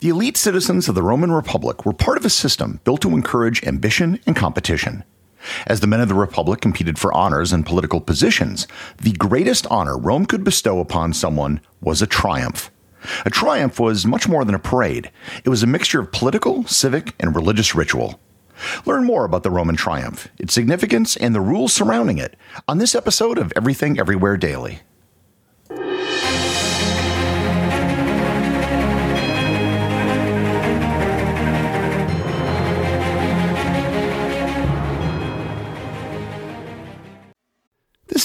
The elite citizens of the Roman Republic were part of a system built to encourage ambition and competition. As the men of the Republic competed for honors and political positions, the greatest honor Rome could bestow upon someone was a triumph. A triumph was much more than a parade, it was a mixture of political, civic, and religious ritual. Learn more about the Roman triumph, its significance, and the rules surrounding it on this episode of Everything Everywhere Daily.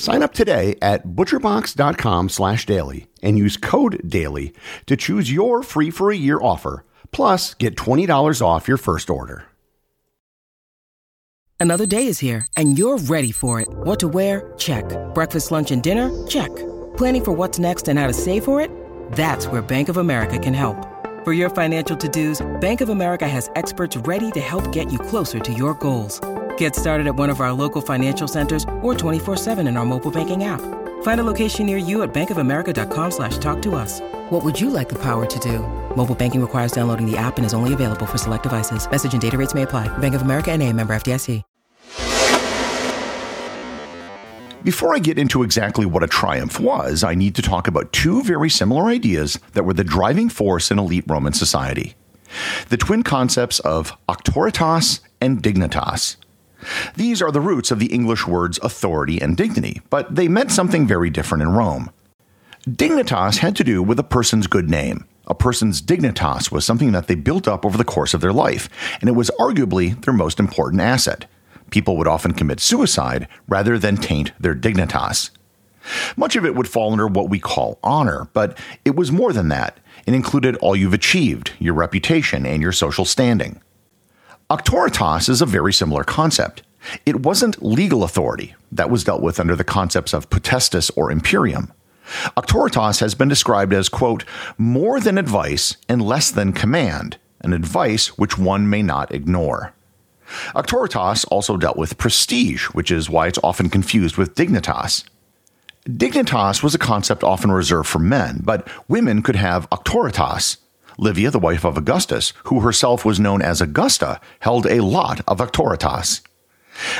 Sign up today at butcherbox.com slash daily and use code DAILY to choose your free for a year offer, plus get $20 off your first order. Another day is here and you're ready for it. What to wear? Check. Breakfast, lunch, and dinner? Check. Planning for what's next and how to save for it? That's where Bank of America can help. For your financial to-dos, Bank of America has experts ready to help get you closer to your goals. Get started at one of our local financial centers or 24-7 in our mobile banking app. Find a location near you at bankofamerica.com slash talk to us. What would you like the power to do? Mobile banking requires downloading the app and is only available for select devices. Message and data rates may apply. Bank of America and a member FDIC. Before I get into exactly what a triumph was, I need to talk about two very similar ideas that were the driving force in elite Roman society. The twin concepts of auctoritas and dignitas. These are the roots of the English words authority and dignity, but they meant something very different in Rome. Dignitas had to do with a person's good name. A person's dignitas was something that they built up over the course of their life, and it was arguably their most important asset. People would often commit suicide rather than taint their dignitas. Much of it would fall under what we call honor, but it was more than that. It included all you've achieved, your reputation, and your social standing. Auctoritas is a very similar concept. It wasn't legal authority, that was dealt with under the concepts of potestas or imperium. Auctoritas has been described as, quote, more than advice and less than command, an advice which one may not ignore. Auctoritas also dealt with prestige, which is why it's often confused with dignitas. Dignitas was a concept often reserved for men, but women could have auctoritas, Livia, the wife of Augustus, who herself was known as Augusta, held a lot of auctoritas.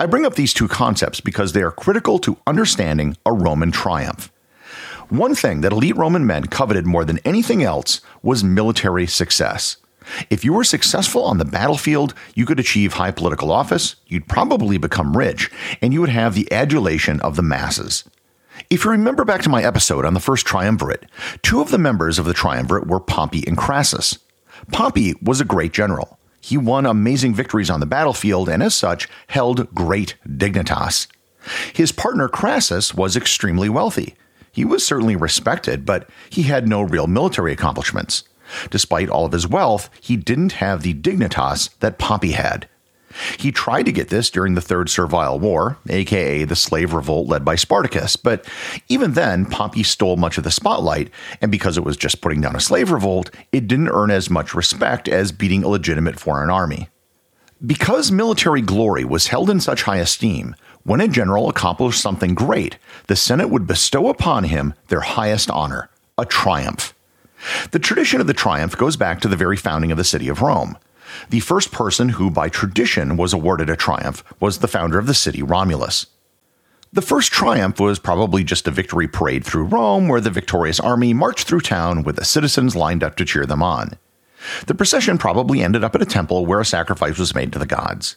I bring up these two concepts because they are critical to understanding a Roman triumph. One thing that elite Roman men coveted more than anything else was military success. If you were successful on the battlefield, you could achieve high political office, you'd probably become rich, and you would have the adulation of the masses. If you remember back to my episode on the first triumvirate, two of the members of the triumvirate were Pompey and Crassus. Pompey was a great general. He won amazing victories on the battlefield and, as such, held great dignitas. His partner Crassus was extremely wealthy. He was certainly respected, but he had no real military accomplishments. Despite all of his wealth, he didn't have the dignitas that Pompey had. He tried to get this during the Third Servile War, aka the slave revolt led by Spartacus, but even then, Pompey stole much of the spotlight, and because it was just putting down a slave revolt, it didn't earn as much respect as beating a legitimate foreign army. Because military glory was held in such high esteem, when a general accomplished something great, the Senate would bestow upon him their highest honor, a triumph. The tradition of the triumph goes back to the very founding of the city of Rome. The first person who, by tradition, was awarded a triumph was the founder of the city, Romulus. The first triumph was probably just a victory parade through Rome where the victorious army marched through town with the citizens lined up to cheer them on. The procession probably ended up at a temple where a sacrifice was made to the gods.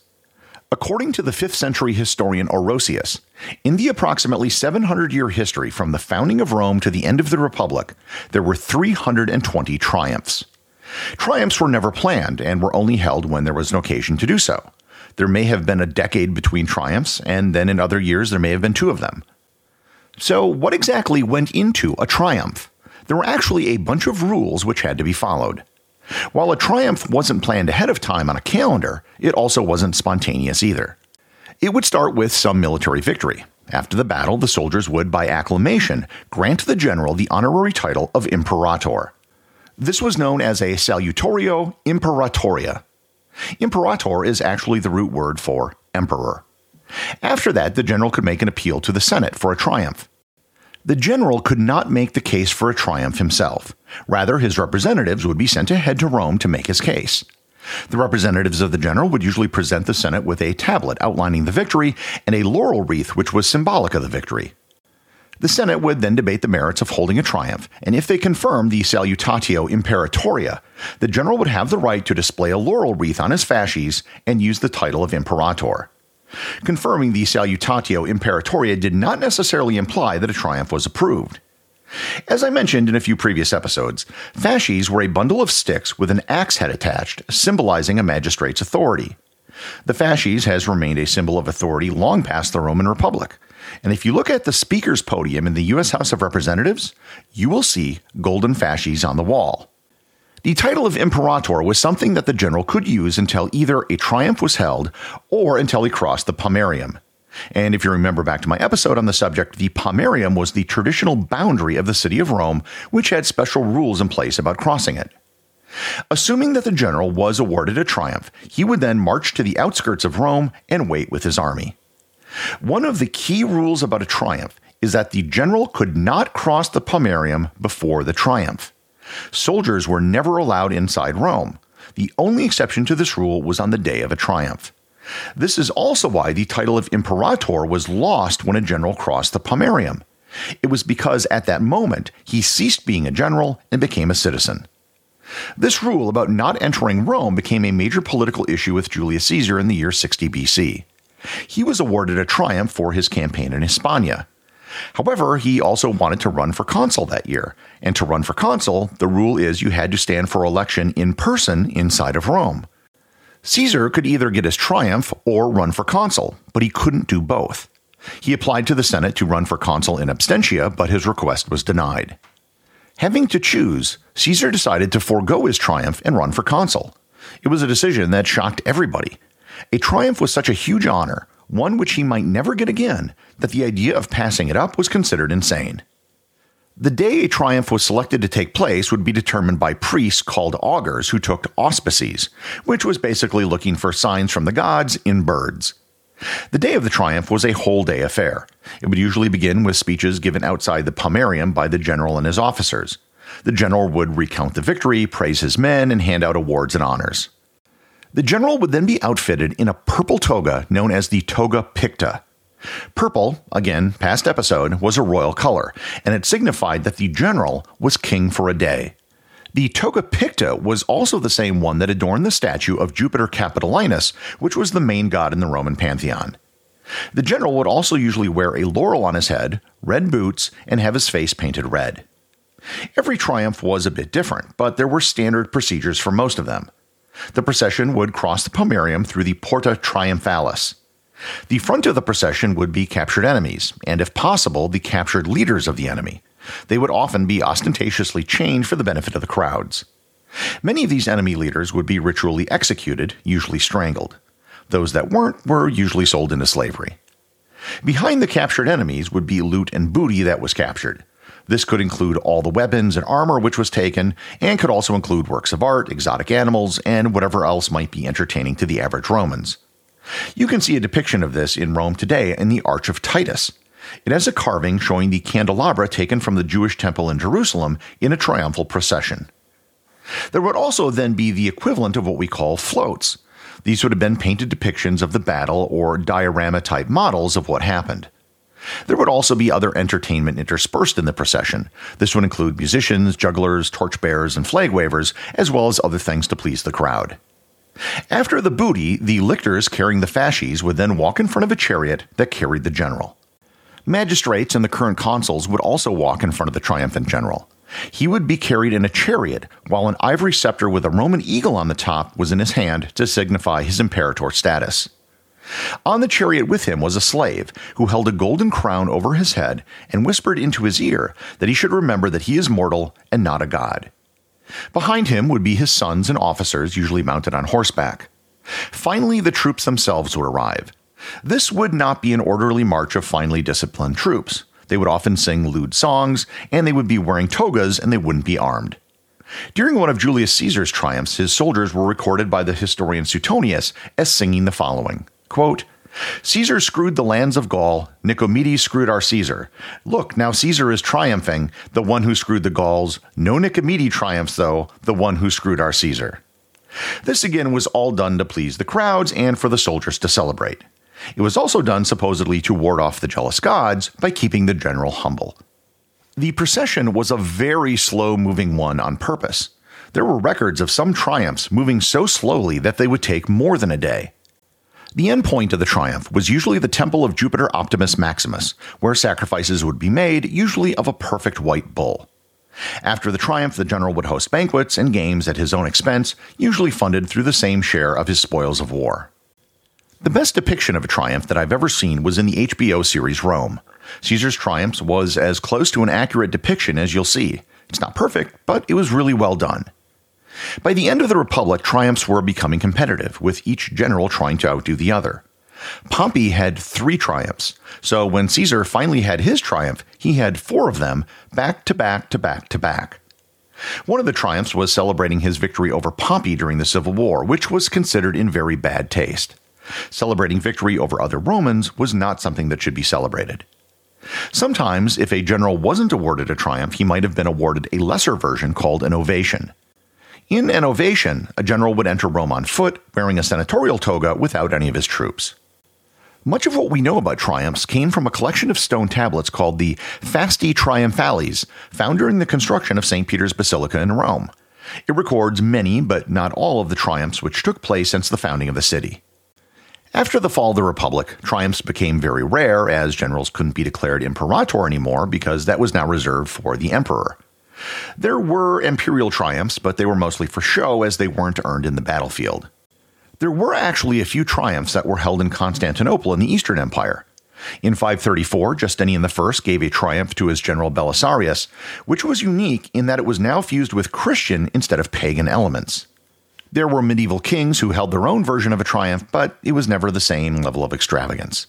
According to the 5th century historian Orosius, in the approximately 700 year history from the founding of Rome to the end of the Republic, there were 320 triumphs. Triumphs were never planned and were only held when there was an occasion to do so. There may have been a decade between triumphs, and then in other years there may have been two of them. So, what exactly went into a triumph? There were actually a bunch of rules which had to be followed. While a triumph wasn't planned ahead of time on a calendar, it also wasn't spontaneous either. It would start with some military victory. After the battle, the soldiers would, by acclamation, grant the general the honorary title of Imperator. This was known as a Salutatio Imperatoria. Imperator is actually the root word for emperor. After that, the general could make an appeal to the Senate for a triumph. The general could not make the case for a triumph himself. Rather, his representatives would be sent ahead to Rome to make his case. The representatives of the general would usually present the Senate with a tablet outlining the victory and a laurel wreath which was symbolic of the victory. The Senate would then debate the merits of holding a triumph, and if they confirmed the Salutatio Imperatoria, the general would have the right to display a laurel wreath on his fasces and use the title of Imperator. Confirming the Salutatio Imperatoria did not necessarily imply that a triumph was approved. As I mentioned in a few previous episodes, fasces were a bundle of sticks with an axe head attached, symbolizing a magistrate's authority. The fasces has remained a symbol of authority long past the Roman Republic. And if you look at the speaker's podium in the U.S. House of Representatives, you will see golden fasces on the wall. The title of imperator was something that the general could use until either a triumph was held or until he crossed the Pomerium. And if you remember back to my episode on the subject, the Pomerium was the traditional boundary of the city of Rome, which had special rules in place about crossing it. Assuming that the general was awarded a triumph, he would then march to the outskirts of Rome and wait with his army. One of the key rules about a triumph is that the general could not cross the Pomerium before the triumph. Soldiers were never allowed inside Rome. The only exception to this rule was on the day of a triumph. This is also why the title of imperator was lost when a general crossed the Pomerium. It was because at that moment he ceased being a general and became a citizen. This rule about not entering Rome became a major political issue with Julius Caesar in the year 60 BC. He was awarded a triumph for his campaign in Hispania. However, he also wanted to run for consul that year, and to run for consul, the rule is you had to stand for election in person inside of Rome. Caesar could either get his triumph or run for consul, but he couldn't do both. He applied to the Senate to run for consul in absentia, but his request was denied. Having to choose, Caesar decided to forego his triumph and run for consul. It was a decision that shocked everybody. A triumph was such a huge honor, one which he might never get again, that the idea of passing it up was considered insane. The day a triumph was selected to take place would be determined by priests called augurs who took auspices, which was basically looking for signs from the gods in birds. The day of the triumph was a whole day affair. It would usually begin with speeches given outside the pomerium by the general and his officers. The general would recount the victory, praise his men, and hand out awards and honors. The general would then be outfitted in a purple toga known as the toga picta. Purple, again, past episode, was a royal color, and it signified that the general was king for a day. The toga picta was also the same one that adorned the statue of Jupiter Capitolinus, which was the main god in the Roman pantheon. The general would also usually wear a laurel on his head, red boots, and have his face painted red. Every triumph was a bit different, but there were standard procedures for most of them. The procession would cross the Pomerium through the Porta Triumphalis. The front of the procession would be captured enemies, and if possible, the captured leaders of the enemy. They would often be ostentatiously chained for the benefit of the crowds. Many of these enemy leaders would be ritually executed, usually strangled. Those that weren't were usually sold into slavery. Behind the captured enemies would be loot and booty that was captured. This could include all the weapons and armor which was taken, and could also include works of art, exotic animals, and whatever else might be entertaining to the average Romans. You can see a depiction of this in Rome today in the Arch of Titus. It has a carving showing the candelabra taken from the Jewish temple in Jerusalem in a triumphal procession. There would also then be the equivalent of what we call floats. These would have been painted depictions of the battle or diorama type models of what happened. There would also be other entertainment interspersed in the procession. This would include musicians, jugglers, torchbearers, and flag wavers, as well as other things to please the crowd. After the booty, the lictors carrying the fasces would then walk in front of a chariot that carried the general. Magistrates and the current consuls would also walk in front of the triumphant general. He would be carried in a chariot, while an ivory scepter with a Roman eagle on the top was in his hand to signify his imperator status. On the chariot with him was a slave who held a golden crown over his head and whispered into his ear that he should remember that he is mortal and not a god. Behind him would be his sons and officers, usually mounted on horseback. Finally, the troops themselves would arrive. This would not be an orderly march of finely disciplined troops. They would often sing lewd songs, and they would be wearing togas and they wouldn't be armed. During one of Julius Caesar's triumphs, his soldiers were recorded by the historian Suetonius as singing the following quote, Caesar screwed the lands of Gaul, Nicomedes screwed our Caesar. Look, now Caesar is triumphing, the one who screwed the Gauls. No Nicomedes triumphs, though, the one who screwed our Caesar. This again was all done to please the crowds and for the soldiers to celebrate. It was also done supposedly to ward off the jealous gods by keeping the general humble. The procession was a very slow moving one on purpose. There were records of some triumphs moving so slowly that they would take more than a day. The end point of the triumph was usually the temple of Jupiter Optimus Maximus, where sacrifices would be made, usually of a perfect white bull. After the triumph, the general would host banquets and games at his own expense, usually funded through the same share of his spoils of war. The best depiction of a triumph that I've ever seen was in the HBO series Rome. Caesar's triumphs was as close to an accurate depiction as you'll see. It's not perfect, but it was really well done. By the end of the Republic, triumphs were becoming competitive, with each general trying to outdo the other. Pompey had three triumphs, so when Caesar finally had his triumph, he had four of them back to back to back to back. One of the triumphs was celebrating his victory over Pompey during the Civil War, which was considered in very bad taste. Celebrating victory over other Romans was not something that should be celebrated. Sometimes, if a general wasn't awarded a triumph, he might have been awarded a lesser version called an ovation. In an ovation, a general would enter Rome on foot, wearing a senatorial toga without any of his troops. Much of what we know about triumphs came from a collection of stone tablets called the Fasti Triumphales, found during the construction of St. Peter's Basilica in Rome. It records many, but not all, of the triumphs which took place since the founding of the city. After the fall of the Republic, triumphs became very rare as generals couldn't be declared imperator anymore because that was now reserved for the emperor. There were imperial triumphs, but they were mostly for show as they weren't earned in the battlefield. There were actually a few triumphs that were held in Constantinople in the Eastern Empire. In 534, Justinian I gave a triumph to his general Belisarius, which was unique in that it was now fused with Christian instead of pagan elements. There were medieval kings who held their own version of a triumph, but it was never the same level of extravagance.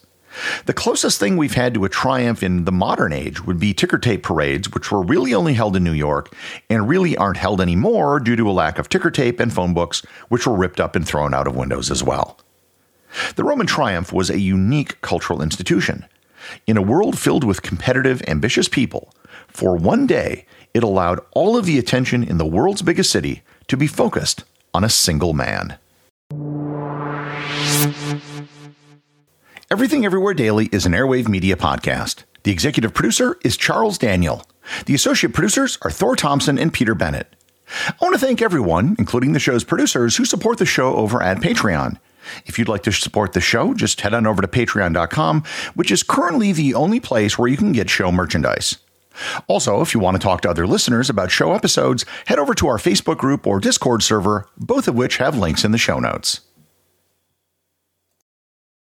The closest thing we've had to a triumph in the modern age would be ticker tape parades, which were really only held in New York and really aren't held anymore due to a lack of ticker tape and phone books, which were ripped up and thrown out of windows as well. The Roman triumph was a unique cultural institution. In a world filled with competitive, ambitious people, for one day, it allowed all of the attention in the world's biggest city to be focused on a single man. Everything Everywhere Daily is an Airwave Media podcast. The executive producer is Charles Daniel. The associate producers are Thor Thompson and Peter Bennett. I want to thank everyone, including the show's producers, who support the show over at Patreon. If you'd like to support the show, just head on over to patreon.com, which is currently the only place where you can get show merchandise. Also, if you want to talk to other listeners about show episodes, head over to our Facebook group or Discord server, both of which have links in the show notes.